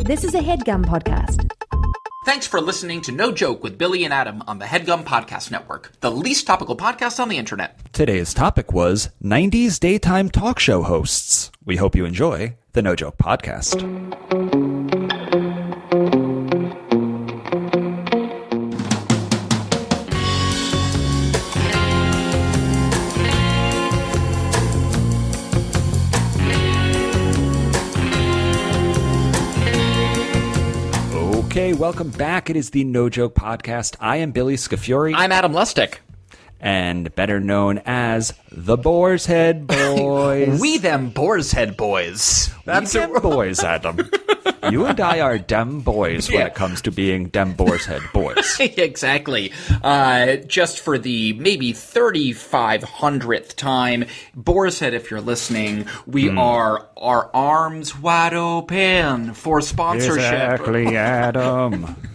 This is a headgum podcast. Thanks for listening to No Joke with Billy and Adam on the Headgum Podcast Network, the least topical podcast on the internet. Today's topic was 90s daytime talk show hosts. We hope you enjoy the No Joke Podcast. Okay, welcome back. It is the No Joke Podcast. I am Billy Scafuri. I'm Adam Lustick. and better known as the Boar's Head Boys. We them Boar's Head boys. That's dem boys, Adam. you and I are dem boys when it comes to being dem Boar's Head boys. exactly. Uh, just for the maybe 3,500th time, Boar's Head, if you're listening, we Hmm. are our arms wide open for sponsorship. Exactly, Adam.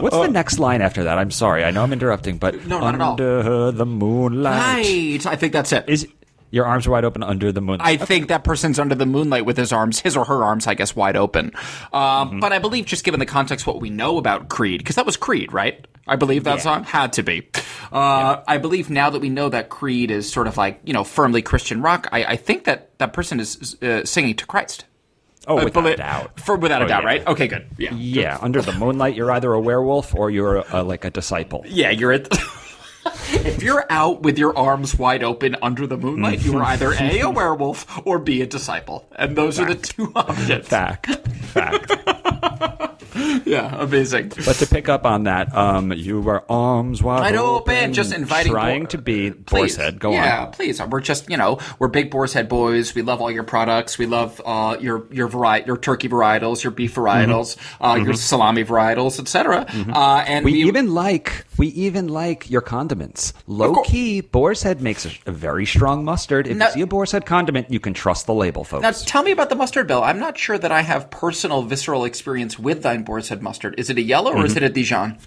What's the next line after that? I'm sorry. I know I'm interrupting, but Uh, No, not at all. under the moonlight. Right. I think that's it. Is your arms are wide open under the moonlight. I think that person's under the moonlight with his arms, his or her arms, I guess, wide open. Um, Mm-hmm. But I believe, just given the context, what we know about Creed, because that was Creed, right? I believe that song had to be. Uh, I believe now that we know that Creed is sort of like you know firmly Christian rock. I, I think that that person is uh, singing to Christ. oh, I without a doubt. For without a Oh, doubt, yeah. right? Okay, good. Yeah. Yeah, under the moonlight, you're either a werewolf or you're uh, like a disciple. Yeah, you're at. if you're out with your arms wide open under the moonlight, you are either A, a werewolf, or B, a disciple. And those are the two options. Fact. Fact. Yeah, amazing. But to pick up on that, um, you were arms wide Wide open, open, just inviting trying Boar- to be Please. Boar's Head. Go yeah, on. Yeah, please. We're just, you know, we're big Boar's Head boys. We love all your products. We love uh, your your vari- your turkey varietals, your beef varietals, uh, your salami varietals, etc. Uh, and We even like we even like your condiments. Low key, Boar's Head makes a, a very strong mustard. If Now- you see a Boar's Head condiment, you can trust the label, folks. Now, tell me about the mustard, Bill. I'm not sure that I have personal, visceral experience with thine Boar's Head mustard. Is it a yellow or is mm-hmm. it a Dijon?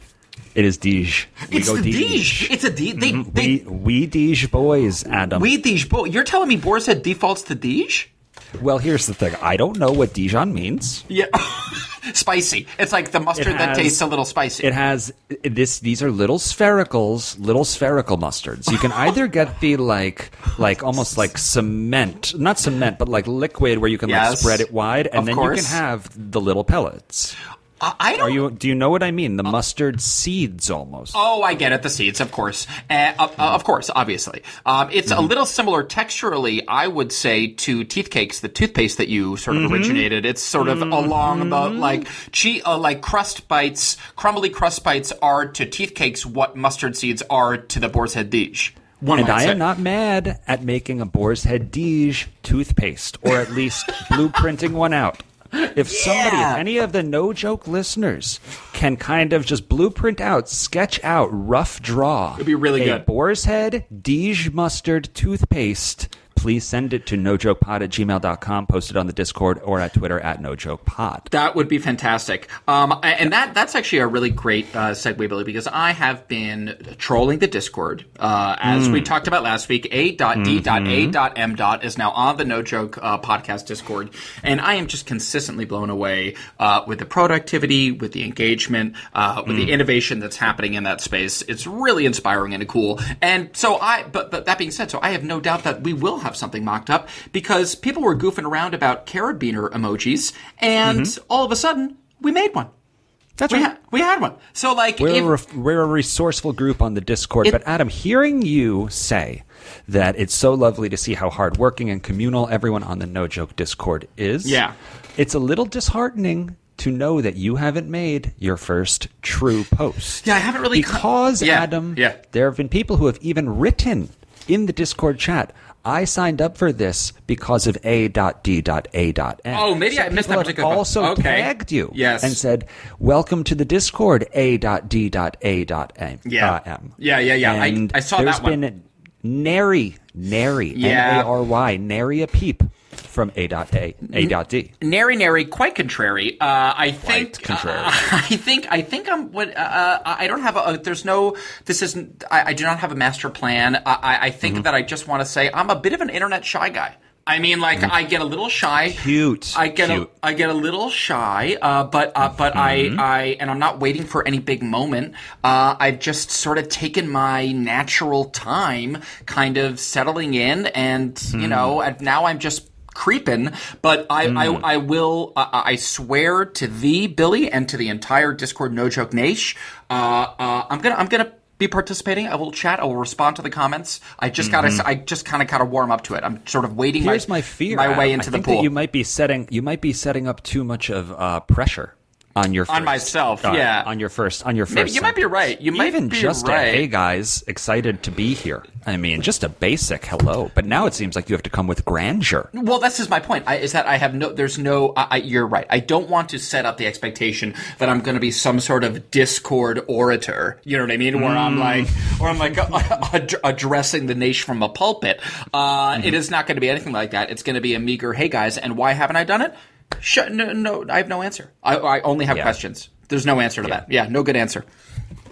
it is Dige. We It's go Dige. Dige. It's a Dige. They, mm-hmm. they, We we Dige boys, Adam. we Dige. Bo- You're telling me Boar's Head defaults to Dige? well, here's the thing. I don't know what Dijon means. Yeah. spicy. It's like the mustard that tastes a little spicy. It has this. These are little sphericals, little spherical mustards. You can either get the like, like almost like cement, not cement, but like liquid, where you can like spread it wide, and then you can have the little pellets. I- don't Are you? Do you know what I mean? The mustard seeds, almost. Oh, I get it. The seeds, of course, uh, uh, of course, obviously. Um, it's Mm-hmm. a little similar texturally, I would say, to teeth cakes, the toothpaste that you sort of Mm-hmm. originated. It's sort of along the like, che- uh, like crust bites, crumbly crust bites are to teeth cakes what mustard seeds are to the boar's head dish. One And I am not mad at making a Boar's Head Dige toothpaste, or at least blueprinting one out. If somebody, if any of the no joke listeners can kind of just blueprint out, sketch out, rough draw, It'd be really a good. Boar's Head Dige mustard toothpaste, please send it to nojokepod at gmail.com, post it on the Discord or at Twitter at nojokepod. That would be fantastic. Um, and that that's actually a really great uh, segue, Billy, because I have been trolling the Discord. Uh, as we talked about last week, A.D.A.M. is now on the No Joke uh, podcast Discord. And I am just consistently blown away uh, with the productivity, with the engagement, uh, with the innovation that's happening in that space. It's really inspiring and cool. And so I, but, but that being said, so I have no doubt that we will have something mocked up because people were goofing around about carabiner emojis, and mm-hmm. all of a sudden we made one. That's We right. had we had one. So like, We're, if, a ref- we're a resourceful group on the Discord. It- but Adam, hearing you say that it's so lovely to see how hardworking and communal everyone on the No Joke Discord is, Yeah. it's a little disheartening to know that you haven't made your first true post. Yeah, I haven't really because Yeah, Adam, yeah. there have been people who have even written in the Discord chat. I signed up for this because of A.D.A.M. Oh, maybe I missed that particular. Also Okay. tagged you, Yes. and said, "Welcome to the Discord." A.D.A.M. Yeah. uh, M. Yeah, yeah, yeah. I- I saw that one. There's been nary, nary, Yeah. N A R Y, nary a from A.A. A.D. nary nary quite contrary uh, i think Quite contrary. uh, i think i think i'm what uh, i don't have a there's no this isn't i, I do not have a master plan i, I think Mm-hmm. that i just want to say i'm a bit of an internet shy guy I mean, like I get a little shy. Cute. I get Cute. a I get a little shy, uh, but uh, but Mm-hmm. I I and I'm not waiting for any big moment. Uh, I've just sort of taken my natural time, kind of settling in, and Mm. you know, and now I'm just creeping. But I Mm. I, I will uh, I swear to thee, Billy, and to the entire Discord No Joke Nash, uh, uh, I'm gonna I'm gonna. Be participating. I will chat. I will respond to the comments. I just gotta. I just kind of gotta warm up to it. I'm sort of waiting. Mm-hmm. Here's my, my fear. My way into I the pool. You might be setting you might be setting up too much of uh, pressure on your first, On myself, uh, yeah. on your first on your first. Maybe- you might be right. You might even be just right. a hey guys, excited to be here. I mean, just a basic hello. But now it seems like you have to come with grandeur. Well, this is my point. I, is that I have no. There's no. I, I, you're right. I don't want to set up the expectation that I'm going to be some sort of Discord orator. You know what I mean? Where I'm like, or I'm like ad- addressing the nation from a pulpit. Uh, It is not going to be anything like that. It's going to be a meager, "Hey guys," and why haven't I done it? Sh- no, no, I have no answer. I, I only have Yeah. questions. There's no answer to that. Yeah, no good answer.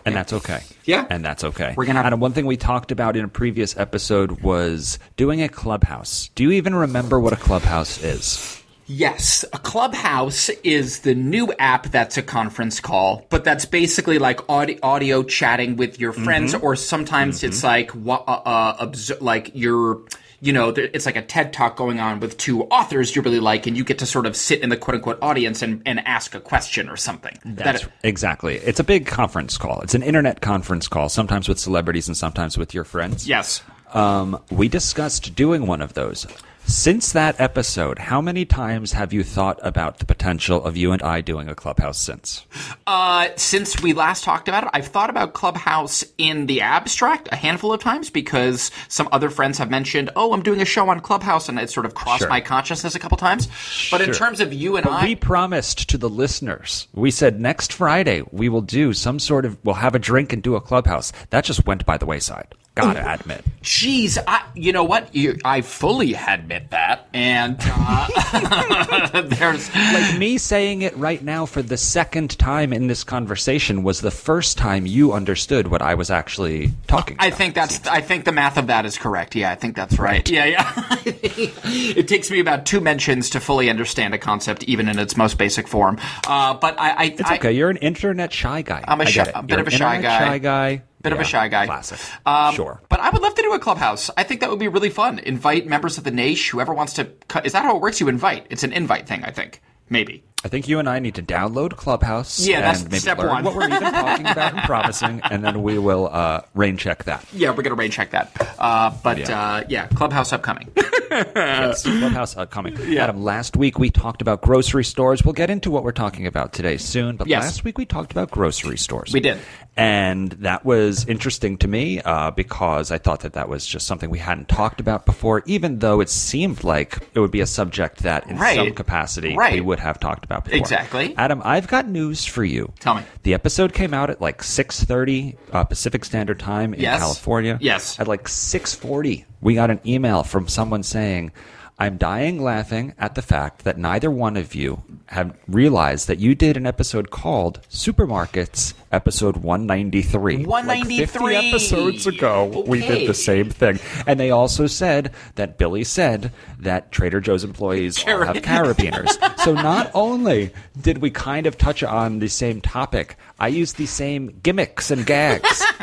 And that's okay. Yeah. And that's okay. We're gonna have- Adam, one thing we talked about in a previous episode was doing a clubhouse. Do you even remember what a clubhouse is? Yes, a clubhouse is the new app that's a conference call, but that's basically like audio, audio chatting with your friends, or sometimes it's like uh, uh, obs- like you're. You know, it's like a TED talk going on with two authors you really like, and you get to sort of sit in the quote unquote audience and, and ask a question or something. That's That- exactly. It's a big conference call. It's an internet conference call, sometimes with celebrities and sometimes with your friends. yes. Um, we discussed doing one of those. Since that episode, how many times have you thought about the potential of you and I doing a clubhouse since? Uh, since we last talked about it, I've thought about Clubhouse in the abstract a handful of times because some other friends have mentioned, "Oh, I'm doing a show on Clubhouse," and it sort of crossed Sure. my consciousness a couple times. But in terms of you and But I, we promised to the listeners. We said next Friday we will do some sort of we'll have a drink and do a clubhouse. That just went by the wayside. Gotta admit. Jeez, I, you know what? You, I fully admit that, and uh, there's Like me saying it right now for the second time in this conversation was the first time you understood what I was actually talking I about. think that's. I think the math of that is correct. Yeah, I think that's right. Yeah, yeah. it takes me about two mentions to fully understand a concept, even in its most basic form. Uh, but I, I, It's I, okay. You're an internet shy guy. I'm a shy- a bit You're of a shy guy. Shy guy. Bit of a shy guy. Classic. Um, sure. But I would love to do a clubhouse. I think that would be really fun. Invite members of the Nation, whoever wants to. cu- Is that how it works? You invite. It's an invite thing, I think. Maybe. I think you and I need to download Clubhouse. Yeah, that's and maybe step one. What we're even talking about and promising, and then we will uh, rain check that. Yeah, we're gonna rain check that. Uh, but Yeah. uh, yeah, clubhouse upcoming. Yes, Clubhouse uh, coming. Adam, last week we talked about grocery stores. We'll get into what we're talking about today soon. But Yes. last week we talked about grocery stores. We did. And that was interesting to me uh, because I thought that that was just something we hadn't talked about before, even though it seemed like it would be a subject that in Right. some capacity Right. we would have talked about before. Exactly. Adam, I've got news for you. Tell me. The episode came out at like 6.30 uh, Pacific Standard Time in Yes. California. Yes. At like 6.40, we got an email from someone saying, I'm dying laughing at the fact that neither one of you have realized that you did an episode called Supermarkets, episode 193. 193. Like episodes ago, we did the same thing. And they also said that Billy said that Trader Joe's employees all have carabiners. so not only did we kind of touch on the same topic, I used the same gimmicks and gags.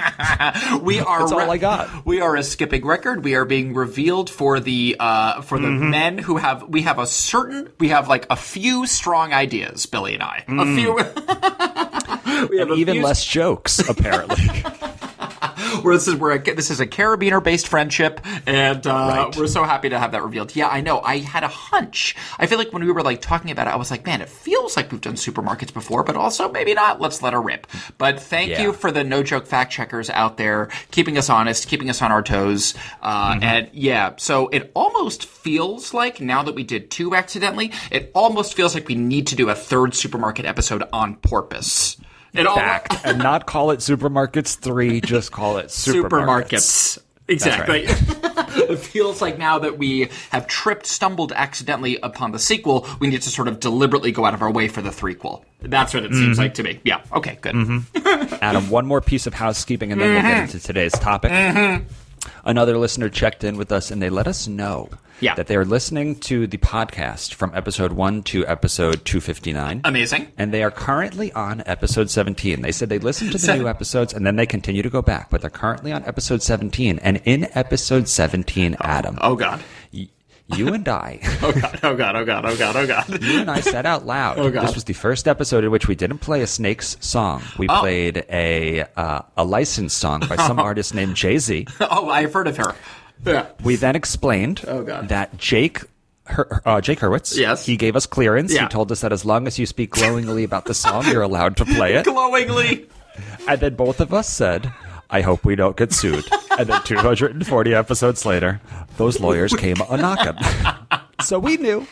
We are. That's all I got. We are a skipping record. We are being revealed for the uh, for the Mm-hmm. men who have. We have a certain. We have like a few strong ideas, Billy and I. A few. we have. Even few- less jokes, apparently. Where this is we're a, this is a carabiner based friendship, and uh, Right. we're so happy to have that revealed. Yeah, I know. I had a hunch. I feel like when we were like talking about it, I was like, man, it feels like we've done supermarkets before, but also maybe not. Let's let her rip. But thank Yeah. you for the no joke fact checkers out there, keeping us honest, keeping us on our toes. Uh, Mm-hmm. And yeah, so it almost feels like now that we did two accidentally, it almost feels like we need to do a third supermarket episode on porpoise. It Fact. and not call it Supermarkets 3, just call it Supermarkets. supermarkets. Exactly. it feels like now that we have tripped, stumbled accidentally upon the sequel, we need to sort of deliberately go out of our way for the threequel. That's what it seems Mm-hmm. like to me. Yeah. Okay. Good. Mm-hmm. Adam, one more piece of housekeeping and then we'll get mm-hmm. into today's topic. Mm-hmm. Another listener checked in with us and they let us know Yeah. that they are listening to the podcast from episode 1 to episode 259. Amazing. And they are currently on episode 17. They said they listened to the new episodes and then they continue to go back, but they're currently on episode 17. And in episode 17, Adam, Oh God. You and I, Oh God. Oh God. Oh God. Oh God. Oh God. you and I said out loud, Oh, God. this was the first episode in which we didn't play a Snakes song. We Oh. played a uh, a licensed song by some artist named Jay Z. Oh, I've heard of her. Yeah. We then explained Oh, God. that Jake. Her, uh, Jake Hurwitz. Yes. He gave us clearance. Yeah. He told us that as long as you speak glowingly about the song, you're allowed to play it. Glowingly. And then both of us said, I hope we don't get sued. And then 240 episodes later, those lawyers came a knocking. so we knew.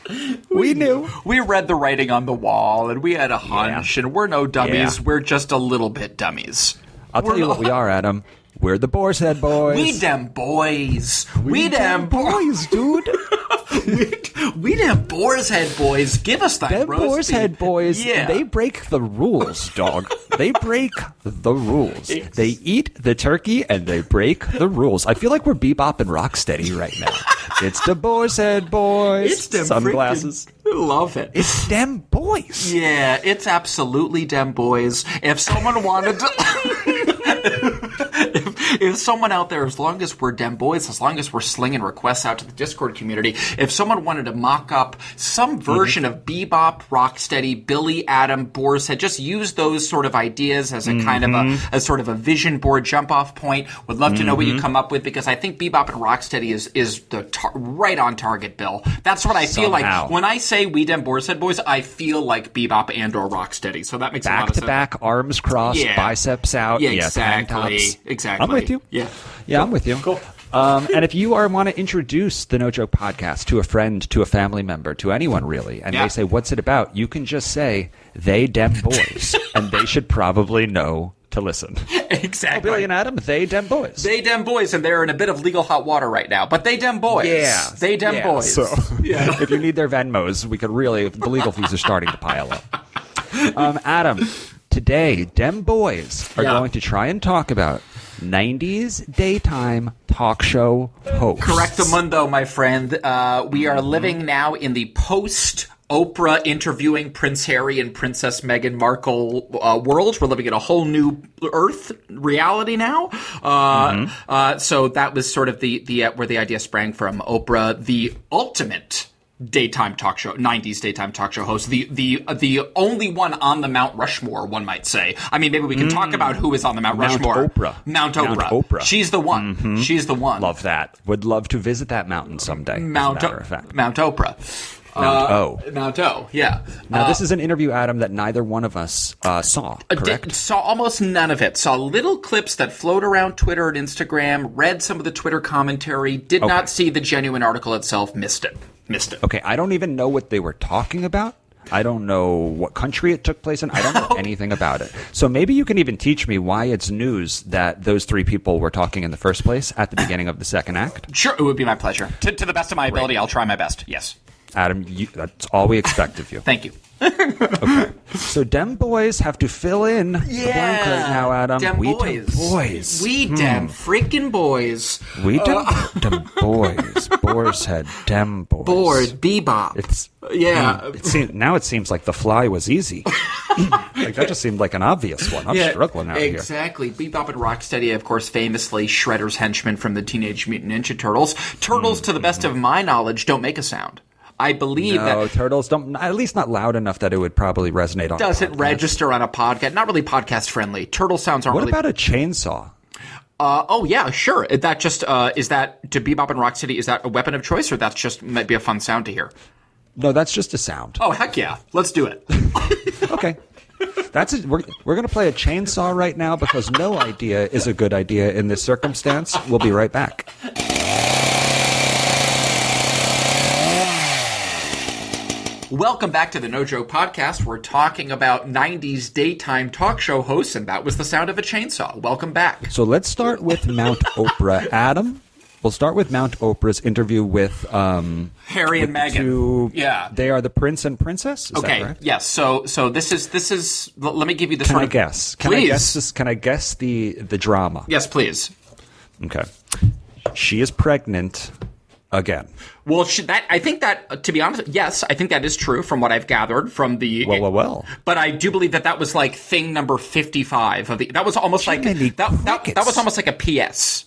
We knew. We read the writing on the wall, and we had a hunch. And we're no dummies. Yeah. We're just a little bit dummies. I'll tell We're you what we are, Adam. We're the Boar's Head Boys. We dem boys. We, dem boys, boys. dude. we, we dem boars head boys. Give us that Them roast Boar's beef. Head boys, Yeah. they break the rules, dog. they break the rules. They eat the turkey and they break the rules. I feel like we're bebop and rocksteady right now. it's the Boar's Head boys. it's dem Sunglasses. freaking- Love it. It's them boys. Yeah, it's absolutely dem boys. If someone wanted to. if, someone out there, as long as we're dem boys, as long as we're slinging requests out to the Discord community, if someone wanted to mock up some mm-hmm. version of Bebop, Rocksteady, Billy, Adam, Boar's Head, just use those sort of ideas as a kind of a, mm-hmm. as sort of a vision board jump off point. Would love to know what you mm-hmm. come up with because I think Bebop and Rocksteady is, is the tar- right on target, Bill. That's what I feel like. When I say we dem Boar's Head boys, I feel like Bebop and or Rocksteady. So that makes a lot Back to sense. back, arms crossed, Yeah. biceps out. Yeah, yeah exactly. tops. Exactly. With you. Yeah. Yeah, I'm with you. Cool. Um, and if you are want to introduce the No Joke podcast to a friend, to a family member, to anyone really, and Yeah. they say, "What's it about?" You can just say, "They dem boys," and they should probably know to listen. Exactly. Billy and Adam, they dem boys. they dem boys, and they're in a bit of legal hot water right now. But they dem boys. yeah, They dem Yeah. boys. So, if you need their Venmos, we could really. The legal fees are starting to pile up. Um, Adam, today, Dem Boys are Yeah. going to try and talk about 90s daytime talk show hosts. Correct mundo, my friend. Uh, we are living now in the post. Oprah interviewing Prince Harry and Princess Meghan Markle uh, world. We're living in a whole new Earth reality now. Uh, uh, so that was sort of the the uh, where the idea sprang from. Oprah, the ultimate daytime talk show, '90s daytime talk show host, the the the only one on the Mount Rushmore, one might say. I mean, maybe we can talk about who is on the Mount, Mount Rushmore. Oprah. Mount Mount Oprah. Oprah. She's the one. She's the one. Love that. Would love to visit that mountain someday. Mount, as a matter o- of fact. Mount Oprah. Mount Uh, Mount O, yeah. Now, Uh, this is an interview, Adam, that neither one of us uh, saw, did- correct? saw almost none of it. Saw little clips that float around Twitter and Instagram, read some of the Twitter commentary, did Okay. not see the genuine article itself, missed it. Missed it. Okay, I don't even know what they were talking about. I don't know what country it took place in. I don't know anything about it. So maybe you can even teach me why it's news that those three people were talking in the first place at the beginning of the second act. Sure, it would be my pleasure. To, to the best of my ability, I'll try my best. Yes. Adam, you, that's all we expect of you. Thank you. Okay. So Dem Boys have to fill in the blank right now, Adam. Dem we boys. Dem Boys. We hmm. dem freaking boys. We Dem, uh, dem Boys. Boar's Head. Dem Boys. Bored. Bebop. It's yeah. Hmm, it seems, now it seems like the fly was easy. like that just seemed like an obvious one. I'm Yeah, struggling out here. exactly. Bebop and Rocksteady, of course, famously Shredder's henchmen from the Teenage Mutant Ninja Turtles. Turtles, hmm, to the best of my knowledge, don't make a sound. I believe No, that turtles don't. At least not loud enough that it would probably resonate on. doesn't register on a podcast. Not really podcast friendly. Turtle sounds aren't What really. about a chainsaw? uh, oh yeah, sure. Is That just uh, is that to Bebop and Rocksteady? Is that a weapon of choice, or that's just might be a fun sound to hear? No, that's just a sound. Oh heck yeah, let's do it. Okay. That's it. We're, we're going to play a chainsaw right now because no idea is a good idea in this circumstance. We'll be right back. Welcome back to the No Joke Podcast. We're talking about '90s daytime talk show hosts, and that was the sound of a chainsaw. Welcome back. So let's start with Mount Oprah. Adam, we'll start with Mount Oprah's interview with um, Harry and Meghan. two- Yeah. They are the prince and princess. Is Okay. Right? Yes. So so this is this is. Let me give you the Can I of guess? Can please. I guess this? Can I guess the the drama? Yes, please. Okay. she is pregnant again. Well, that I think that uh, to be honest, yes, I think that is true from what I've gathered from the. Well, well, well. But I do believe that that was like thing number fifty-five of the. That was almost like that, that. That was almost like a PS.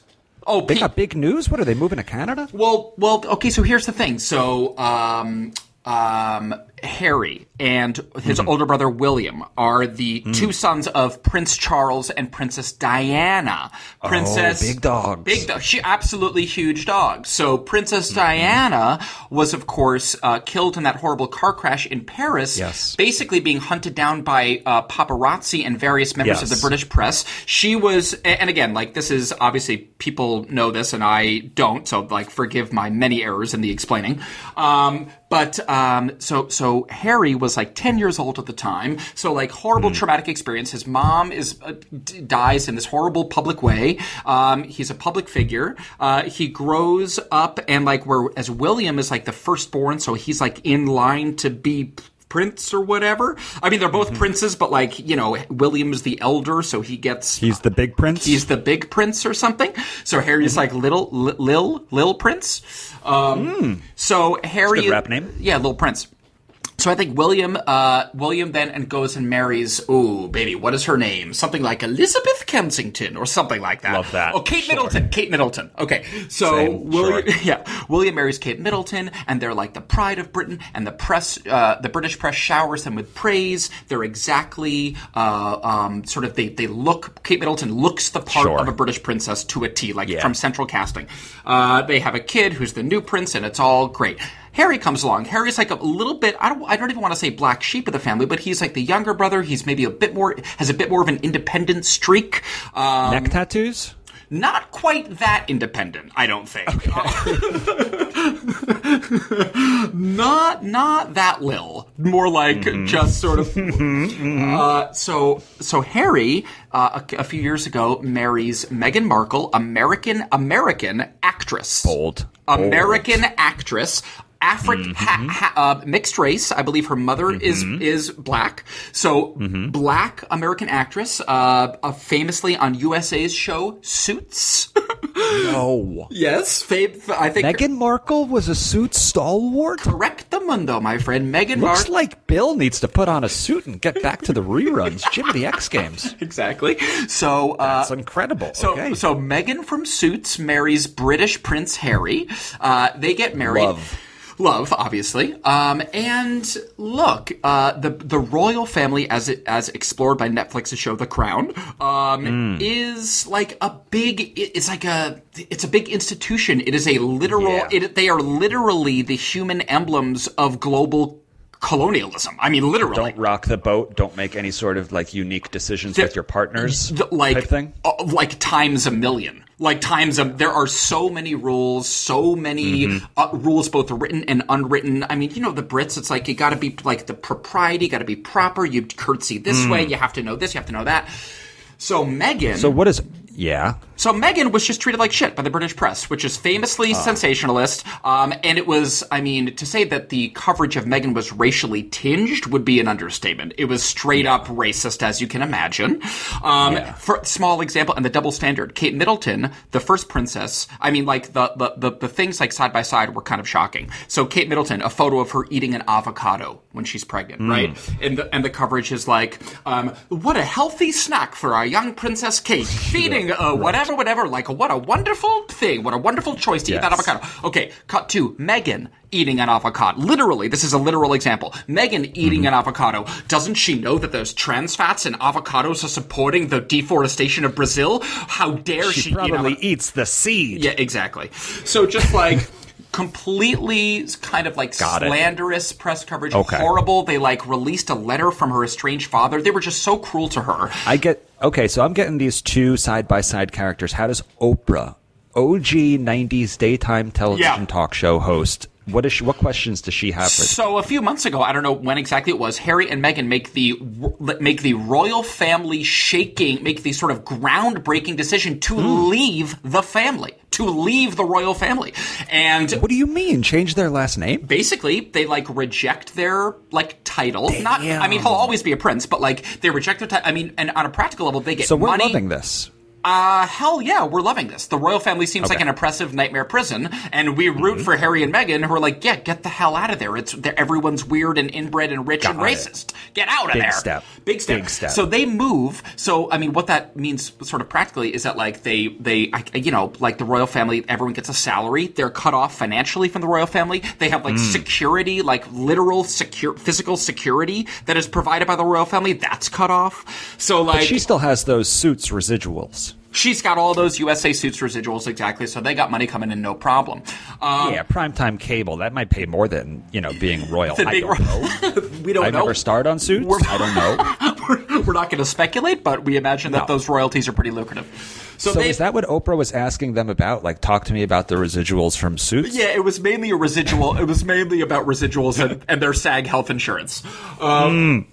Oh, They P- got big news. What are they moving to Canada? well, well, okay. So here's the thing. So, um, um, Harry and his Mm-hmm. older brother William are the Mm. two sons of Prince Charles and Princess Diana. Princess, Oh, big dogs. big dog. She absolutely huge dogs. So Princess Mm-hmm. Diana was, of course, uh, killed in that horrible car crash in Paris. Yes. basically being hunted down by uh, paparazzi and various members of the British press. She was, and again, like this is obviously people know this and I don't, so like forgive my many errors in the explaining. Um, but um, so so Harry was like ten years old at the time, so like horrible traumatic experience. His mom is uh, d- dies in this horrible public way. Um, he's a public figure. Uh, he grows up and like where as William is like the firstborn, so he's like in line to be prince or whatever. I mean, they're both princes, but like you know, William is the elder, so he gets He's the big prince. he's the big prince or something. So Harry's like little li- lil lil prince. Um, So Harry, rap name. yeah, little prince. So I think William, uh, William then and goes and marries. Ooh, baby, what is her name? Something like Elizabeth Kensington or something like that. Love that. Oh, Kate Sure. Middleton. Kate Middleton. Okay, so Same, William, sure. yeah, William marries Kate Middleton, and they're like the pride of Britain, and the press, uh, the British press showers them with praise. They're exactly, uh, um, sort of they they look. Kate Middleton looks the part Sure. of a British princess to a T, like Yeah. from central casting. Uh, they have a kid who's the new prince, and it's all great. Harry comes along. Harry's like a little bit. I don't. I don't even want to say black sheep of the family, but he's like the younger brother. He's maybe a bit more has a bit more of an independent streak. Um, Neck tattoos. not quite that independent, I don't think. not not that lil. More like Mm-hmm. just sort of. Uh, so so Harry uh, a, a few years ago marries Meghan Markle, American American actress, Bold. American actress. Afri- Mm-hmm. ha, ha, uh, mixed race. I believe her mother is is black. So Mm-hmm. black American actress, uh, uh, famously on USA's show Suits. No. yes, fam- I think Meghan Markle was a suit stalwart. correct the mundo, my friend. Meghan Looks Markle. like Bill needs to put on a suit and get back to the reruns. Jimmy the X Games. exactly. So uh, That's incredible. So, okay. so Meghan from Suits marries British Prince Harry. Uh, they get married. Love. Love, obviously. Um, and look, uh, the the royal family, as it as explored by Netflix's show The Crown, um, Hmm. is like a big. It's like a. It's a big institution. It is a literal. Yeah. It, they are literally the human emblems of global colonialism. I mean, literally. don't rock the boat. Don't make any sort of like unique decisions with your partners. The- like type thing. uh, like times a million like times a there are so many rules so many Mm-hmm. uh, rules both written and unwritten i mean you know the brits it's like you got to be like the propriety got to be proper you curtsy this way you have to know this you have to know that so meghan Mm. So what is? Yeah. so Meghan was just treated like shit by the British press, which is famously sensationalist. Um, and it was, I mean, to say that the coverage of Meghan was racially tinged would be an understatement. It was straight up racist, as you can imagine. Um, For small example, and the double standard, Kate Middleton, the first princess. I mean, like the the the, the things like side by side were kind of shocking. So Kate Middleton, a photo of her eating an avocado when she's pregnant, right? And the and the coverage is like, um, what a healthy snack for our young Princess Kate, feeding uh, whatever, whatever. Like, what a wonderful thing! What a wonderful choice to eat that avocado. Okay, cut to Meghan eating an avocado. Literally, this is a literal example. Meghan eating an avocado. Doesn't she know that those trans fats in avocados are supporting the deforestation of Brazil? How dare she, She eat probably eats the seed. Yeah, exactly. So just like completely kind of like Got it. slanderous press coverage, Okay. horrible. They like released a letter from her estranged father. They were just so cruel to her. I get okay, so I'm getting these two side by side characters. How does Oprah, OG '90s daytime television Yeah. talk show host, what is she, what questions does she have for? So a few months ago, I don't know when exactly it was, Harry and Meghan make the make the royal family shaking, make the sort of groundbreaking decision to Hmm. leave the family, to leave the royal family, and What do you mean? Change their last name? basically they like reject their like title. Not, I mean, he'll always be a prince, but like they reject their title. I mean, and on a practical level, they get So we're money. loving this. Uh, hell yeah, we're loving this. The royal family seems Okay. like an oppressive nightmare prison, and we root Mm-hmm. for Harry and Meghan, who are like, yeah, get the hell out of there. It's everyone's weird and inbred and rich and it. racist. Get out of Big there. step. Big step. Big step. So they move. So I mean, what that means, sort of practically, is that like they they you know like the royal family, everyone gets a salary. They're cut off financially from the royal family. They have like security, like literal secure physical security that is provided by the royal family. That's cut off. So like She still has those suits residuals. She's got all those USA suits residuals exactly, so they got money coming in, no problem. Um, yeah, primetime cable. That might pay more than you know being royal. I don't know. we don't I've know. never starred on Suits. We're- I don't know. We're not going to speculate, but we imagine that those royalties are pretty lucrative. So, So they, is that what Oprah was asking them about? Like, talk to me about the residuals from Suits. Yeah, it was mainly a residual. it was mainly about residuals and, and their SAG health insurance. Um,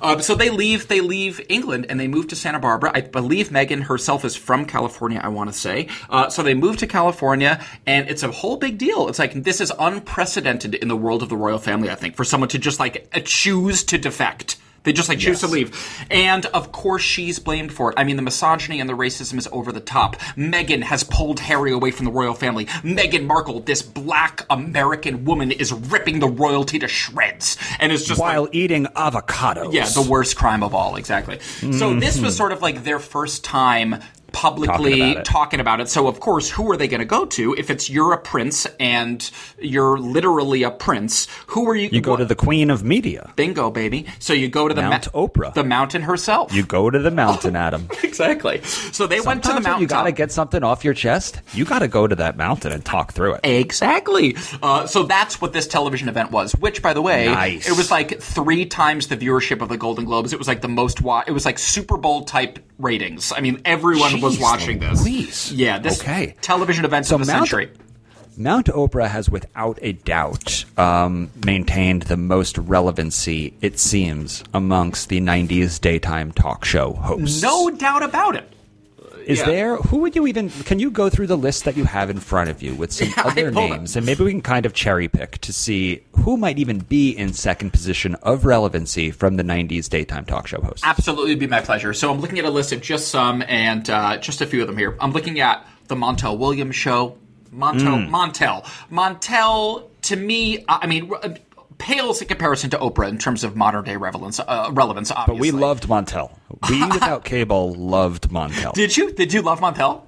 uh, so they leave. They leave England and they move to Santa Barbara. I believe Meghan herself is from California. I want to say. Uh, so they move to California, and it's a whole big deal. It's like this is unprecedented in the world of the royal family. I think for someone to just like choose to defect. They just like choose to leave. And of course she's blamed for it. I mean, the misogyny and the racism is over the top. Meghan has pulled Harry away from the royal family. Meghan Markle, this black American woman, is ripping the royalty to shreds. And is just While like, eating avocados. yeah, the worst crime of all, exactly. So mm-hmm. this was sort of like their first time publicly Talking about it. talking about it. So of course, who are they going to go to if it's you're a prince and you're literally a prince? Who are you? You go to the Queen of Media. bingo, baby. So you go to the Mount ma- Oprah. the mountain herself. You go to the mountain, Adam. exactly. So they went to the mountain. You got to get something off your chest. You got to go to that mountain and talk through it. Exactly. Uh, so that's what this television event was. Which, by the way, Nice. it was like three times the viewership of the Golden Globes. It was like the most. Wa- it was like Super Bowl type ratings. I mean, everyone was watching this. Louise. Yeah. This Okay. television event So of the Mount- century. Mount Oprah has, without a doubt, um, maintained the most relevancy, it seems, amongst the 90s daytime talk show hosts. No doubt about it. Is yeah. there, who would you even, can you go through the list that you have in front of you with some Yeah, other names? And maybe we can kind of cherry pick to see who might even be in second position of relevancy from the 90s daytime talk show hosts. Absolutely, be my pleasure. So I'm looking at a list of just some and uh, just a few of them here. I'm looking at the Montel Williams show. Montel, Montel, Montel. To me, I mean, pales in comparison to Oprah in terms of modern day relevance. Uh, relevance, But we loved Montel. We, without cable, loved Montel. Did you? Did you love Montel?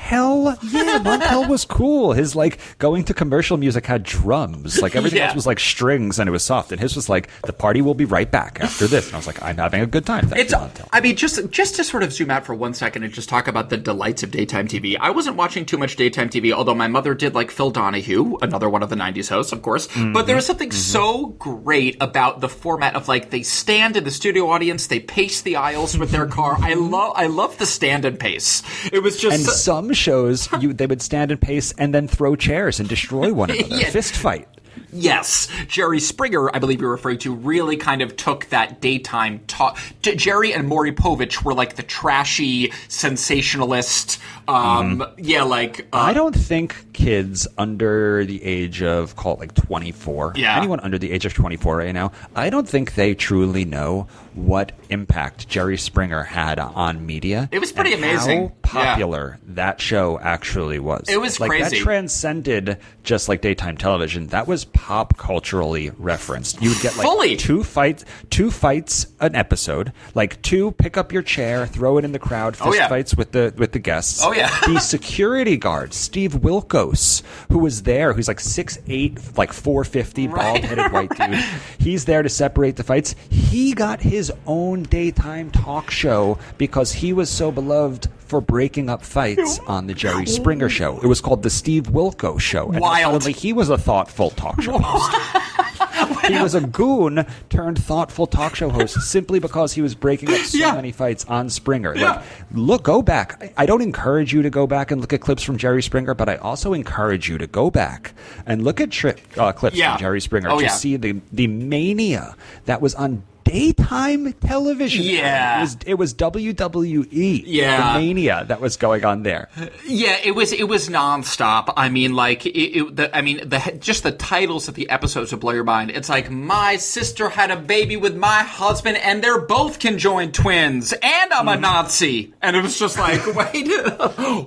Hell yeah, Montel was cool. His like going to commercial music had drums. Like everything Yeah. else was like strings and it was soft. And his was like the party will be right back after this. And I was like, I'm having a good time. Thank It's. you, Montel. I mean, just just to sort of zoom out for one second and just talk about the delights of daytime TV. I wasn't watching too much daytime TV, although my mother did like Phil Donahue, another one of the '90s hosts, of course. Mm-hmm. But there was something mm-hmm. so great about the format of like they stand in the studio audience, they pace the aisles with their car. I love. I love the stand and pace. It was just. and so- some shows, you they would stand and pace and then throw chairs and destroy one another. Yeah. Fist fight. Yes, Jerry Springer, I believe you're referring to, really kind of took that daytime talk. Jerry and Maury Povich were like the trashy sensationalist. Um, Yeah, like uh, I don't think kids under the age of call it like 24, Yeah. anyone under the age of 24 right now, I don't think they truly know what impact Jerry Springer had on media. It was pretty amazing. How Yeah. popular that show actually was. It was like crazy. That transcended just like daytime television. That was pop culturally referenced. You would get like Fully. two fights, two fights an episode, like two pick up your chair, throw it in the crowd, oh, fist Oh, yeah. fights with the with the guests. Oh, yeah. the security guard, Steve Wilkos, who was there, who's like six eight, like 450, bald headed white dude. He's there to separate the fights. He got his own daytime talk show because he was so beloved for breaking up fights on the Jerry Springer show. It was called the Steve Wilkos show. And Wild. suddenly he was a thoughtful talk show host. he was a goon turned thoughtful talk show host simply because he was breaking up so Yeah. many fights on Springer. Yeah. Like, look, go back. I- I don't encourage you to go back and look at clips from Jerry Springer, but I also encourage you to go back and look at tri- uh, clips Yeah. from Jerry Springer Oh, to see the the mania that was on daytime television. Yeah. it was, it was WWE. Yeah. the mania that was going on there. Yeah, it was it was nonstop. I mean, like it, it, the, I mean, the just the titles of the episodes would blow your mind. It's like my sister had a baby with my husband, and they're both conjoined twins, and I'm a Mm-hmm. Nazi. And it was just like, wait,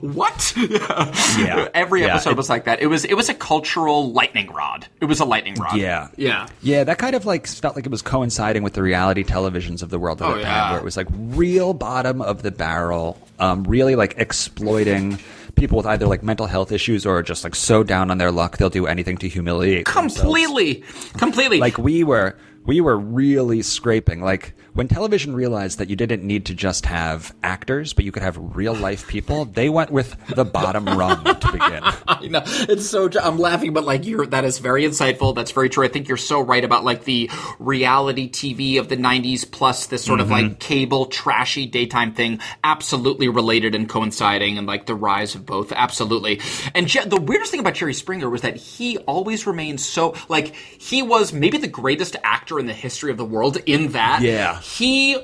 what? Yeah. Every Yeah, episode it- was like that. It was it was a cultural lightning rod. It was a lightning rod. Yeah. yeah. Yeah, that kind of like felt like it was coinciding with the reality televisions of the world at Oh, the yeah. time, where it was like real bottom of the barrel, um, really like exploiting people with either like mental health issues or just like so down on their luck they'll do anything to humiliate themselves. Completely, completely. Like we were, we were really scraping. Like when television realized that you didn't need to just have actors, but you could have real life people, they went with the bottom rung to begin. I know it's so. I'm laughing, but like you're that is very insightful. That's very true. I think you're so right about like the reality TV of the '90s plus this sort of like mm-hmm. cable trashy daytime thing. Absolutely related and coinciding, and like the rise of both. Absolutely. And Je- the weirdest thing about Jerry Springer was that he always remained so like he was maybe the greatest actor in the history of the world. In that, Yeah. He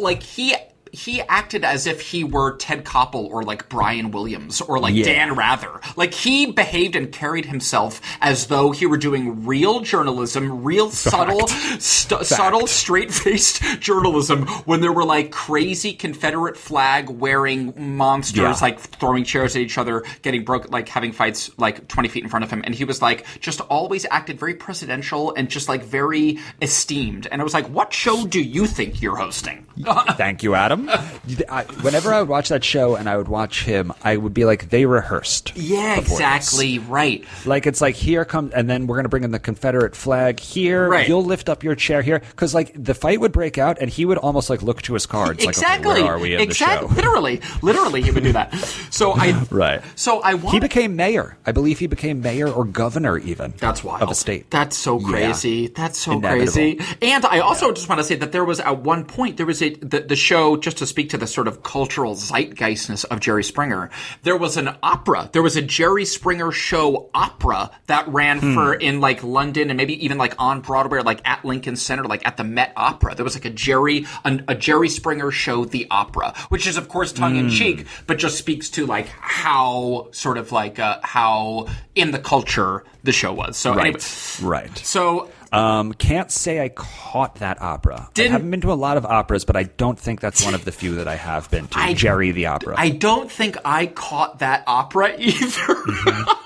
like he. He acted as if he were Ted Koppel or like Brian Williams or like Yeah. Dan Rather. Like he behaved and carried himself as though he were doing real journalism, real subtle, st- subtle, straight-faced journalism. When there were like crazy Confederate flag wearing monsters, Yeah. like throwing chairs at each other, getting broke, like having fights like twenty feet in front of him, and he was like just always acted very presidential and just like very esteemed. And I was like, what show do you think you're hosting? Thank you, Adam. I, whenever I would watch that show and I would watch him, I would be like, they rehearsed. Yeah, before this. exactly right. Like it's like here comes, and then we're gonna bring in the Confederate flag here. Right. You'll lift up your chair here because like the fight would break out, and he would almost like look to his cards, exactly. like, okay, where are we in exactly. the show? Literally, literally, he would do that. So I Right. So I want. He became mayor. I believe he became mayor or governor, even. That's wild. Of a state. That's so Yeah. crazy. That's so Inevitable. crazy. And I also just want to say that there was at one point there was a the, the show just to speak to the sort of cultural zeitgeistness of Jerry Springer. There was an opera. There was a Jerry Springer show opera that ran Hmm. for in like London and maybe even like on Broadway or like at Lincoln Center, like at the Met Opera. There was like a Jerry an, a Jerry Springer show, the opera, which is of course tongue in cheek, Hmm. but just speaks to like how sort of like uh, how in the culture the show was. So Right. anyway, Right. so Um, can't say I caught that opera. Didn't- I haven't been to a lot of operas, but I don't think that's one of the few that I have been to. I- Jerry the opera. I don't think I caught that opera either.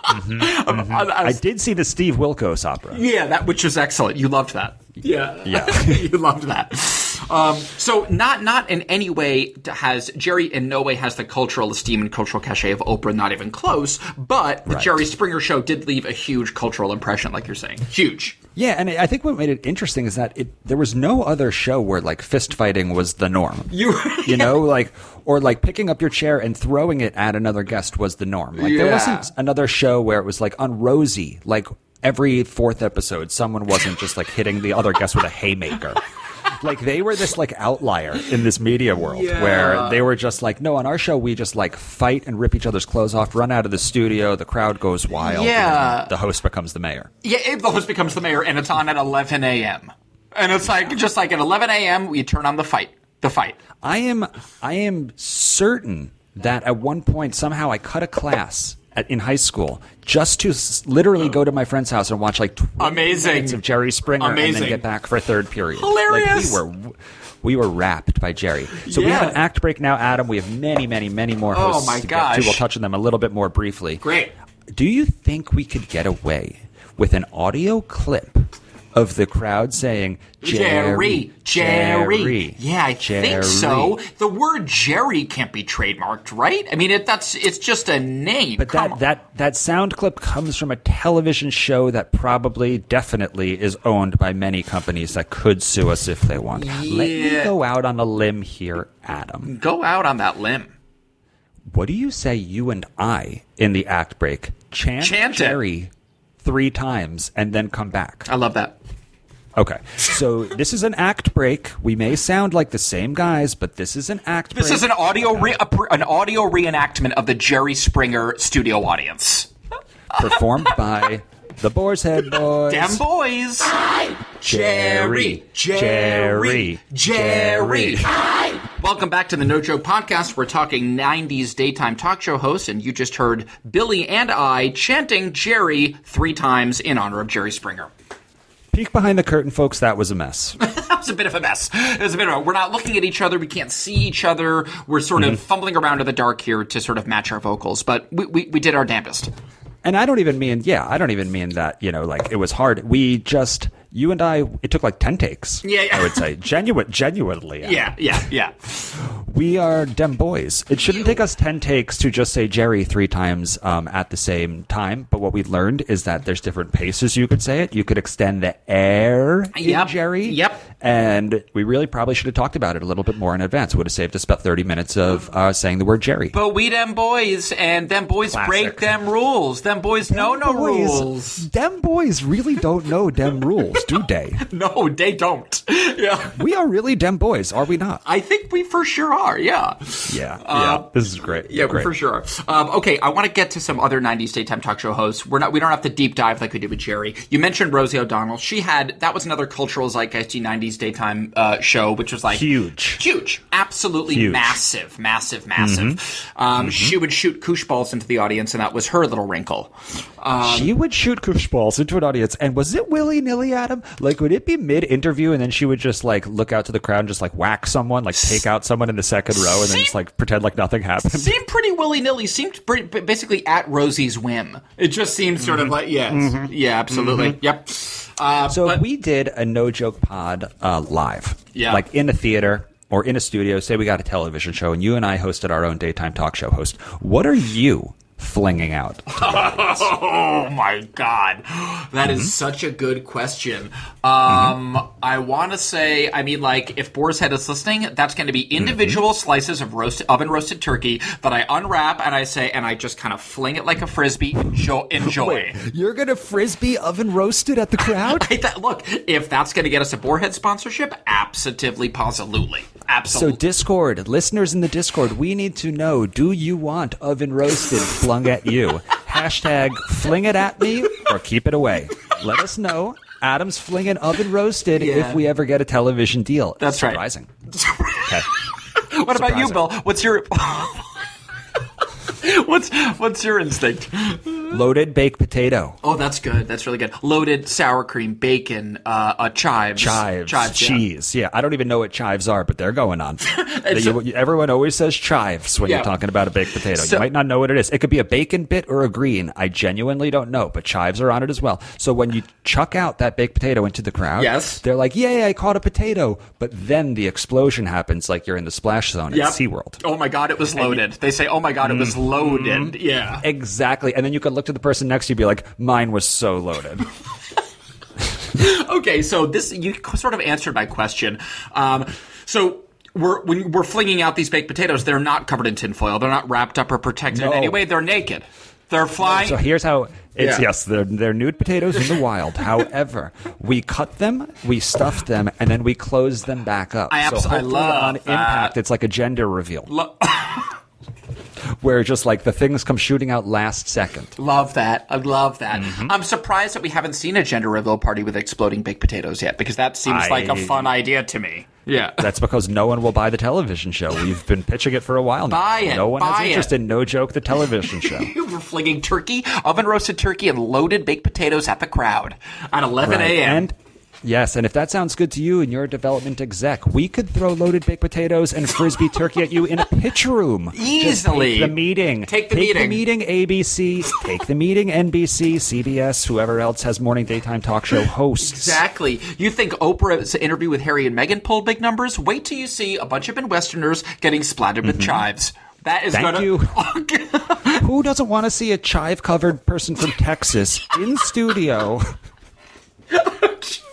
I- I I was- did see the Steve Wilkos opera. yeah, that which was excellent. You loved that. Yeah, Yeah. you loved that. Um, so not not in any way has Jerry in no way has the cultural esteem and cultural cachet of Oprah, not even close. But the Right. Jerry Springer show did leave a huge cultural impression, like you're saying, huge. Yeah, and I think what made it interesting is that it there was no other show where like fist fighting was the norm. You, You know, like or like picking up your chair and throwing it at another guest was the norm. Like there wasn't another show where it was like on Rosie, like every fourth episode, someone wasn't just like hitting the other guest with a haymaker. Like they were this like outlier in this media world Yeah. where they were just like, no, on our show we just like fight and rip each other's clothes off, run out of the studio, the crowd goes wild, Yeah. the host becomes the mayor. Yeah, Abe the host becomes the mayor, and it's on at 11 a.m. And it's like just like at 11 a.m. we turn on the fight. The fight. I am I am certain that at one point somehow I cut a class at, in high school just to s- literally go to my friend's house and watch like 20 Amazing. minutes of Jerry Springer and Amazing. then get back for third period. Hilarious. Like we were we were wrapped by Jerry. So we have Yeah. an act break now, Adam. We have many, many, many more Oh, hosts my to gosh. get to. We'll touch on them a little bit more briefly. Great. Do you think we could get away with an audio clip of the crowd saying Jerry, Jerry, Jerry. Yeah, I Jerry. think so. The word Jerry can't be trademarked, right? I mean, it, that's it's just a name. But Come that, on. that that sound clip comes from a television show that probably, definitely is owned by many companies that could sue us if they want. Let me go out on a limb here, Adam. go out on that limb. What do you say you and I, in the act break, chant, Chant it. Jerry three times and then come back? I love that. Okay. So this is an act break. We may sound like the same guys, but this is an act This break. is an audio re- an audio reenactment of the Jerry Springer studio audience. performed by The Boar's Head Boys. Dem boys. Jerry, Jerry, Jerry. Welcome back to the No Joke Podcast. We're talking 90s daytime talk show hosts, and you just heard Billy and I chanting Jerry three times in honor of Jerry Springer. Peek behind the curtain, folks. That was a mess. That was a bit of a mess. It was a bit of a, we're not looking at each other. We can't see each other. We're sort of mm-hmm. fumbling around in the dark here to sort of match our vocals, but we, we, we did our damnedest. And I don't even mean, yeah, I don't even mean that, you know, like it was hard. We just, you and I, it took like 10 takes. Yeah, yeah. I would say. Genuine, genuinely. Yeah, yeah, yeah. We are dem boys. It shouldn't take us 10 takes to just say Jerry three times um, at the same time. But what we learned is that there's different paces you could say it. You could extend the air in Yep. Jerry. Yep. And we really probably should have talked about it a little bit more in advance. It would have saved us about 30 minutes of uh, saying the word Jerry. But we them boys, and them boys Classic. break them rules. Them boys know no boys, rules. Dem boys really don't know dem rules, do they? No, they don't. Yeah. We are really dem boys, are we not? I think we for sure are, yeah. Yeah, Uh, yeah. This is great. Yeah, great. for sure. Um, okay, I want to get to some other '90s daytime talk show hosts. We're not. We don't have to deep dive like we did with Jerry. You mentioned Rosie O'Donnell. She had that was another cultural zeitgeisty '90s daytime uh, show, which was like Huge. huge, absolutely Huge. massive, massive, massive. Um, She would shoot koosh balls into the audience, and that was her little wrinkle. Um, she would shoot koosh balls into an audience, and was it willy nilly, Adam? Like, would it be mid interview, and then she would just like look out to the crowd and just like whack someone, like take out someone in the second row, and then just like pretend like nothing happened? seemed pretty willy nilly. Seemed pretty, basically at Rosie's whim. It just seemed sort of like yes, yeah, absolutely, yep. Uh, So but- if we did a no joke pod uh, live, Yeah. like in a theater or in a studio, say we got a television show, and you and I hosted our own daytime talk show host, what are you flinging out? Oh my god, that is Mm-hmm. such a good question. Um, I want to say, I mean, like, if Boar's Head is listening, that's going to be individual Mm-hmm. slices of roasted oven roasted turkey that I unwrap and I say, and I just kind of fling it like a frisbee. Enjoy. enjoy. You're gonna frisbee oven roasted at the crowd? I th- look, if that's going to get us a Boarhead sponsorship, absolutely, positively, absolutely. So. Discord, listeners in the Discord, we need to know: Do you want oven roasted flung at you? Hashtag fling it at me or keep it away. Let us know. Adam's flinging oven roasted Yeah. if we ever get a television deal. That's right. Surprising. Okay. what about you. Bill? What's your what's what's your instinct? Loaded baked potato. Oh, that's good. That's really good. Loaded sour cream, bacon, uh, uh chives, Chives, chives, cheese. Yeah. I don't even know what chives are, but they're going on. It's You- everyone always says chives when Yeah. you're talking about a baked potato. So- you might not know what it is. It could be a bacon bit or a green. I genuinely don't know, but chives are on it as well. So when you chuck out that baked potato into the crowd, Yes. they're like, "Yay, I caught a potato!" But then the explosion happens, like you're in the splash zone Yep. at SeaWorld. Oh my god, it was loaded. They say, "Oh my god, it was Mm-hmm. loaded." Yeah. Exactly, and then you could look to the person next to you, be like, "Mine was so loaded." Okay, so this you sort of answered my question. Um, so we're when we're flinging out these baked potatoes, they're not covered in tinfoil. They're not wrapped up or protected in any way. They're naked. They're flying. So here's how it's Yeah. yes, they're they're nude potatoes in the wild. However, we cut them, we stuff them, and then we close them back up. I abs- so I love on that. impact, it's like a gender reveal Lo- where just like the things come shooting out last second. love that. I love that. Mm-hmm. I'm surprised that we haven't seen a gender reveal party with exploding baked potatoes yet, because that seems I- like a fun idea to me. Yeah. That's because no one will buy the television show. We've been pitching it for a while now. Buy it, No one has it. in No Joke, the television show. We're flinging turkey, oven roasted turkey, and loaded baked potatoes at the crowd at 11 Right. a.m. And yes, and if that sounds good to you and you're a development exec, we could throw loaded baked potatoes and frisbee turkey at you in a pitch room. Easily. take the meeting. Take the meeting. meeting, ABC. take the meeting, NBC, CBS, whoever else has morning daytime talk show hosts. Exactly. You think Oprah's interview with Harry and Meghan pulled big numbers? Wait till you see a bunch of Midwesterners getting splattered with chives. That is Mm-hmm. Thank gonna. you. Who doesn't want to see a chive covered person from Texas in studio?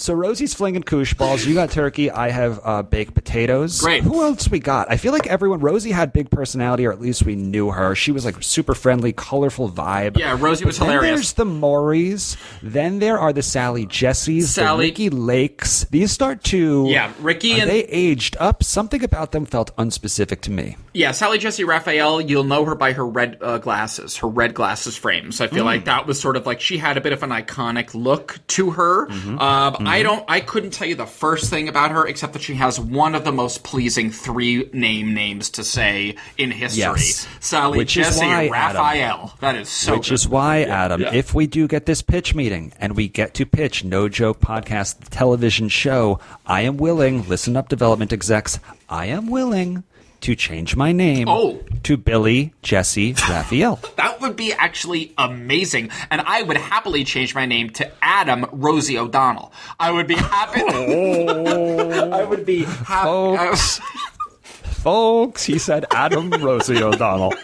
So Rosie's flinging koosh balls. You got turkey. I have uh, baked potatoes. Great. Who else we got? I feel like everyone. Rosie had big personality, or at least we knew her. She was like super friendly, colorful vibe. Yeah, Rosie was then hilarious. There's the Mauries. Then there are the Sally Jessys, Sally- the Ricki Lakes. These start to Yeah, Ricky are and- they aged up. Something about them felt unspecific to me. Yeah, Sally Jessy Raphael, you'll know her by her red uh, glasses, her red glasses frames. I feel like that was sort of like she had a bit of an iconic look to her. Um, I mm-hmm. don't, I couldn't tell you the first thing about her except that she has one of the most pleasing three name names to say in history. Yes. Sally Which is Jesse why, Adam, Raphael. that is so. Which good. is why, Adam, yeah. if we do get this pitch meeting and we get to pitch No Joke Podcast the television show, I am willing, listen up, development execs, I am willing to change my name Oh. to Billy Jesse Raphael. That would be actually amazing, and I would happily change my name to Adam Rosie O'Donnell. I would be happy. Oh. I would be happy. Folks. Folks, he said Adam Rosie O'Donnell.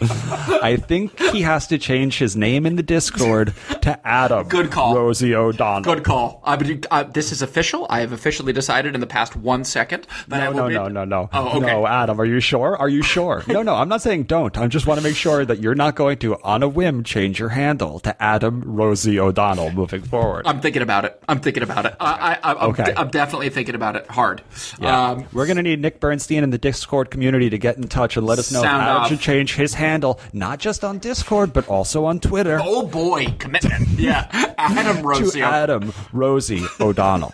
I think he has to change his name in the Discord to Adam Good call. Rosie O'Donnell. Good call. I would, uh, this is official. I have officially decided in the past one second that I No, will no, be- no, no, no. Oh, okay. No, Adam, are you sure? Are you sure? No, no, I'm not saying don't. I just want to make sure that you're not going to, on a whim, change your handle to Adam Rosie O'Donnell moving forward. I'm thinking about it. I'm thinking about it. I, I, I'm, Okay. I'm definitely thinking about it hard. Yeah. Um, We're going to need Nick Bernstein in the Discord community to get in touch and let us know if Sound Adam off. should change his handle, not just on Discord, but also on Twitter. oh boy, commitment. Yeah, Adam Rosie. Adam Rosie O'Donnell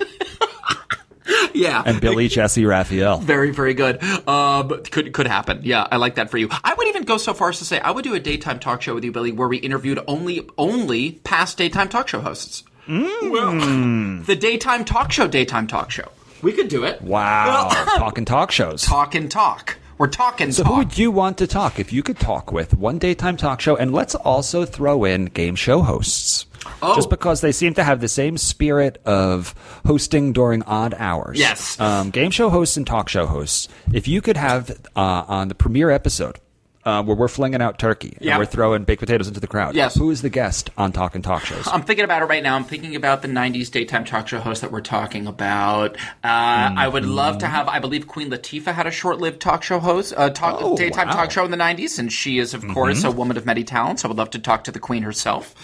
yeah, and Billy Jesse Raphael. Very, very good. Um, could could happen. Yeah, I like that for you. I would even go so far as to say I would do a daytime talk show with you, Billy, where we interviewed only only past daytime talk show hosts. Mm. Well, the daytime talk show, daytime talk show. We could do it. Wow. Talking talk shows. Talk and talk. We're talking So talk. who would you want to talk if you could talk with one daytime talk show? And let's also throw in game show hosts. Oh. Just because they seem to have the same spirit of hosting during odd hours. Yes. Um, game show hosts and talk show hosts. If you could have uh, on the premiere episode uh, where we're flinging out turkey Yep. and we're throwing baked potatoes into the crowd. Yes. Who is the guest on Talking Talk Shows? I'm thinking about it right now. I'm thinking about the 90s daytime talk show host that we're talking about. Uh, I would love to have, I believe Queen Latifah had a short lived talk show host, uh, talk, Oh, daytime wow. talk show in the 90s, and she is, of course, a woman of many talents. I would love to talk to the Queen herself.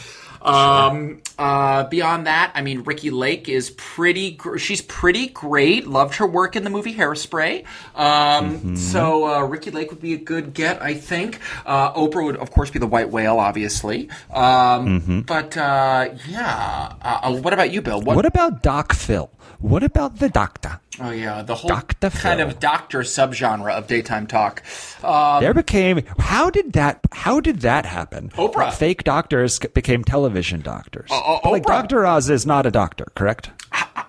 Um, uh, beyond that, I mean, Ricki Lake is pretty, gr- she's pretty great. Loved her work in the movie Hairspray. Um, so, uh, Ricki Lake would be a good get, I think. Uh, Oprah would, of course, be the white whale, obviously. Um, but, uh, yeah. Uh, uh, what about you, Bill? What, what about Doc Phil? What about the doctor? Oh, yeah. The whole Dr. kind Phil. of doctor subgenre of daytime talk. Um, there became how did that how did that happen? Oprah. Fake doctors became television doctors. uh, But, like Doctor Oz is not a doctor, correct?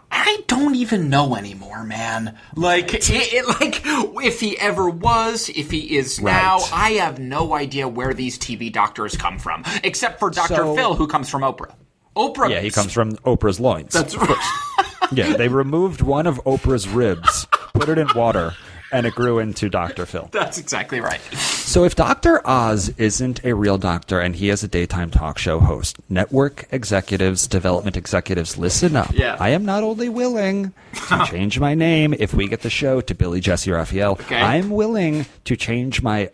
I don't even know anymore, man. Like, it, it, like if he ever was, if he is now, Right. I have no idea where these TV doctors come from, except for Dr. So- Phil, who comes from Oprah. Oprah. Yeah, he comes from Oprah's loins. That's yeah, they removed one of Oprah's ribs, put it in water, and it grew into Dr. Phil. That's exactly right. So if Dr. Oz isn't a real doctor and he is a daytime talk show host, network executives, development executives, listen up. Yeah. I am not only willing to change my name if we get the show to Billy Jesse Raphael, Okay. I'm willing to change my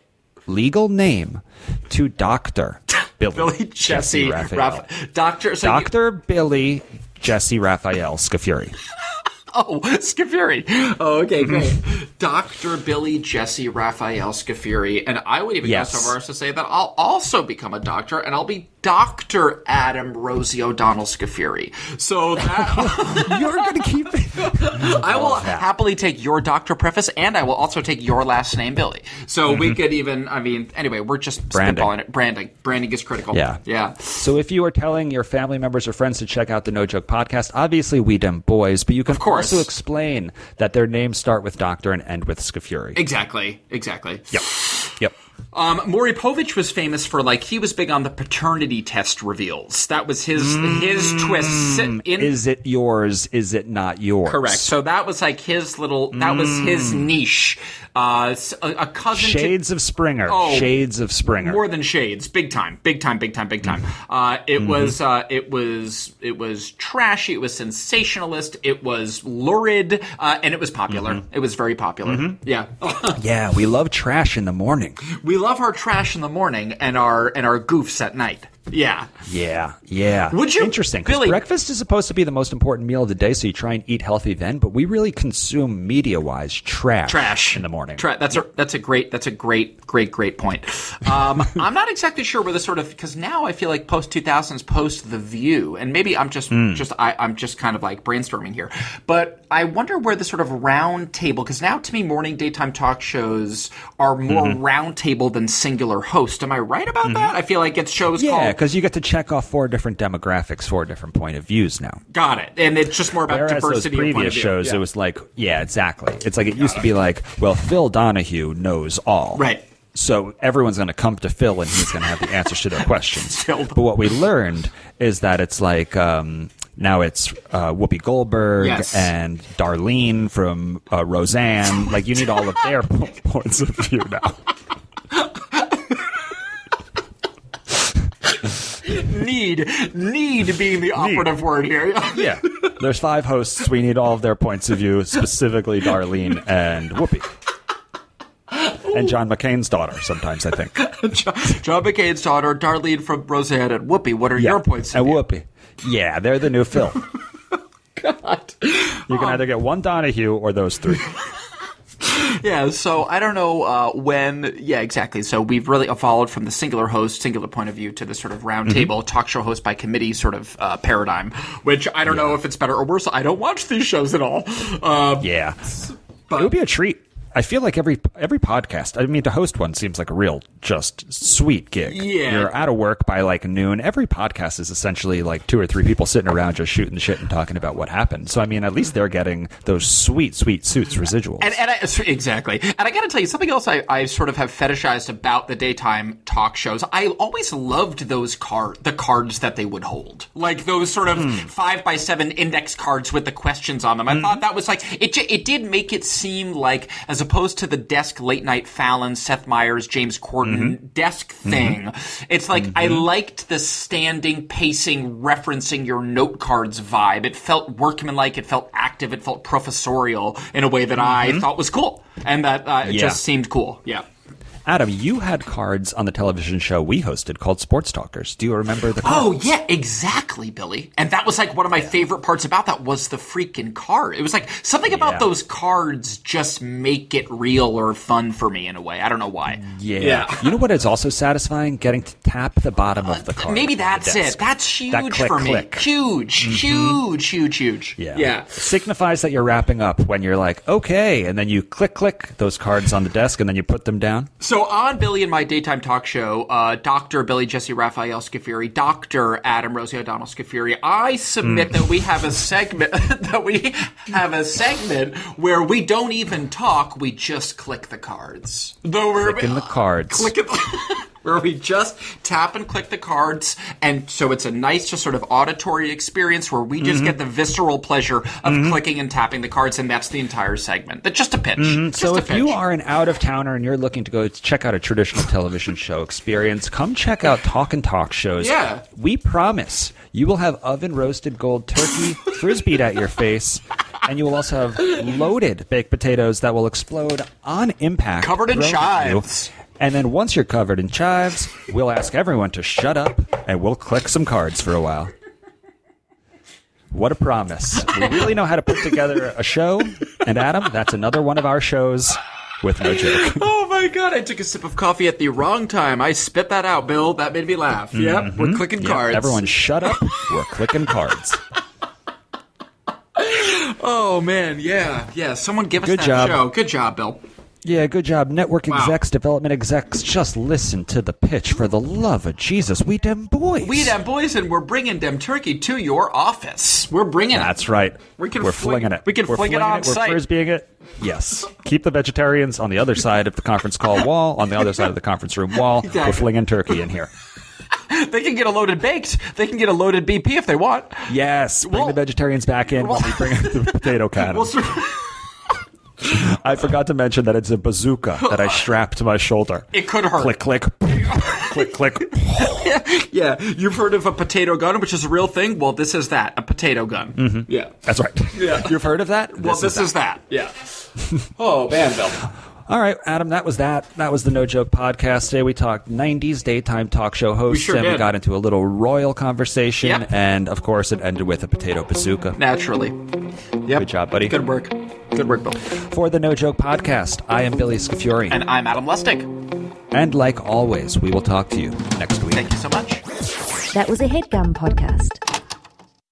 legal name to Dr. Billy, Billy Jesse, Raphael. Raff- Doctor. So you- Dr. Billy Jesse Raphael Scafuri. oh, Scafuri. Oh, okay, great. Mm-hmm. Dr. Billy Jesse Raphael Scafuri. And I would even Yes. go so far as to say that I'll also become a doctor and I'll be Dr. Adam Rosie O'Donnell Scafuri. So that. You're going to keep it. I will happily take your doctor preface, and I will also take your last name, Billy. So we could even, I mean, anyway, we're just Mm-hmm. Branding. spitballing it. Branding. Branding is critical. Yeah. Yeah. So if you are telling your family members or friends to check out the No Joke podcast, obviously we dem boys, but you can course. also explain that their names start with Doctor and end with Scafuri. Exactly. Exactly. Yep. Um, Maury Povich was famous for like he was big on the paternity test reveals. That was his his twist. In, Is it yours? Is it not yours? correct. So that was like his little. That was his niche. Uh, a, a cousin to Shades of Springer. Oh, Shades of Springer. more than shades big time big time big time big time uh, it was uh, it was it was trashy it was sensationalist it was lurid uh, and it was popular it was very popular yeah yeah, we love trash in the morning. we love our trash in the morning and our and our goofs at night yeah Yeah, yeah. Would you- Interesting. Because Billy- breakfast is supposed to be the most important meal of the day, so you try and eat healthy then. But we really consume media-wise trash, trash in the morning. Tra- that's a that's a great that's a great great great point. Um, I'm not exactly sure where the sort of because now I feel like post 2000s, post The View, and maybe I'm just Hmm. just I, I'm just kind of like brainstorming here, but I wonder where the sort of round table because now to me morning daytime talk shows are more Mm-hmm. round table than singular host. Am I right about that? I feel like it's shows Yeah, called because you get to check off four different demographics, four different point of views now. Got it, and it's just more about Whereas diversity. point previous of view. shows, Yeah. it was like, yeah, exactly. It's like it used to be like, well, Phil Donahue knows all. Right. So everyone's going to come to Phil and he's going to have the answers to their questions. But what we learned is that it's like um, now it's uh, Whoopi Goldberg Yes. and Darlene from uh, Roseanne. Like you need all of their points of view now. need need being the operative word here. Yeah. There's five hosts. We need all of their points of view, specifically Darlene and Whoopi. And John McCain's daughter, sometimes, I think. John, John McCain's daughter, Darlene from Roseanne and Whoopi. What are your points? And of view? Whoopi. Yeah, they're the new Phil. God. You can either get one Donahue or those three. Yeah, so I don't know uh, when. Yeah, exactly. So we've really evolved from the singular host, singular point of view to the sort of roundtable talk show host by committee sort of uh, paradigm, which I don't know if it's better or worse. I don't watch these shows at all. Uh, Yeah. it would be a treat. I feel like every every podcast. I mean, to host one seems like a real just sweet gig. Yeah. you're out of work by like noon. Every podcast is essentially like two or three people sitting around just shooting shit and talking about what happened. So I mean, at least they're getting those sweet, sweet suits residuals. And, and I, exactly. And I got to tell you something else. I, I sort of have fetishized about the daytime talk shows. I always loved those card, the cards that they would hold, like those sort of hmm. five by seven index cards with the questions on them. I hmm. thought that was like it. It did make it seem like, as opposed to the desk late night Fallon, Seth Meyers, James Corden mm-hmm. desk mm-hmm. thing. It's like I mm-hmm. liked the standing, pacing, referencing your note cards vibe. It felt workmanlike. It felt active. It felt professorial in a way that I thought was cool, and that uh, Yeah. just seemed cool. Yeah. Adam, you had cards on the television show we hosted called Sports Talkers. Do you remember the Oh yeah, exactly, Billy. And that was like one of my favorite parts about that was the freaking card. It was like something about Yeah. those cards just make it real or fun for me in a way. I don't know why. Yeah. Yeah. You know what is also satisfying? Getting to tap the bottom of uh, the card. Maybe that's it. That's huge That click, for me. click. Huge, mm-hmm. huge, huge, huge. Yeah. Yeah. Signifies that you're wrapping up when you're like, okay, and then you click, click those cards on the desk and then you put them down. So on Billy and my daytime talk show, uh, Dr. Billy Jesse Raphael Scafuri, Dr. Adam Rosie O'Donnell Scafuri, I submit Hmm. that we have a segment that we have a segment where we don't even talk, we just click the cards. Though we're Clicking the cards. Click it. Where we just tap and click the cards, and so it's a nice, just sort of auditory experience where we Mm-hmm. just get the visceral pleasure of clicking and tapping the cards, and that's the entire segment. That's just a pitch. Mm-hmm. So a if you are an out of towner and you're looking to go check out a traditional television show experience, come check out Talk and Talk shows. Yeah. We promise you will have oven roasted gold turkey frisbeed at your face. And you will also have loaded baked potatoes that will explode on impact. Covered in chives. you. And then once you're covered in chives, we'll ask everyone to shut up and we'll click some cards for a while. What a promise. We really know how to put together a show. And Adam, that's another one of our shows with no joke. Oh my god, I took a sip of coffee at the wrong time. I spit that out, Bill. That made me laugh. Yep, we're clicking Mm-hmm. Cards. everyone shut up. We're clicking cards. Oh man, yeah, yeah. Someone give us Good that job. show. Good job, Bill. Yeah, good job. Network Wow. execs, development execs, just listen to the pitch for the love of Jesus. We dem boys. We them boys, and we're bringing them turkey to your office. We're bringing it. That's right. We can We're fling- flinging it. we can We're fling it flinging on We're site. frisbeeing it. Yes. Keep the vegetarians on the other side of the conference call wall, on the other side of the conference room wall. We're flinging turkey in here. They can get a loaded baked. They can get a loaded BP if they want. Yes. Bring Well- the vegetarians back in when we bring the potato cannon. We'll sort- I forgot to mention that it's a bazooka that I strap to my shoulder. It could hurt. Click, click, click, click. yeah, you've heard of a potato gun, which is a real thing. Well, this is that a potato gun. Mm-hmm. Yeah. That's right. Yeah. You've heard of that? Well, this is that. Yeah. oh, Banville. All right, Adam, that was that. That was the No Joke podcast. Today we talked 90s daytime talk show hosts, sure and we got into a little royal conversation, Yep. and of course it ended with a potato bazooka. Naturally. Yep. Good job, buddy. Good work. Good work, Bill. For the No Joke podcast, I am Billy Scafuri, And I'm Adam Lustick. and like always, we will talk to you next week. Thank you so much. That was a headgum podcast.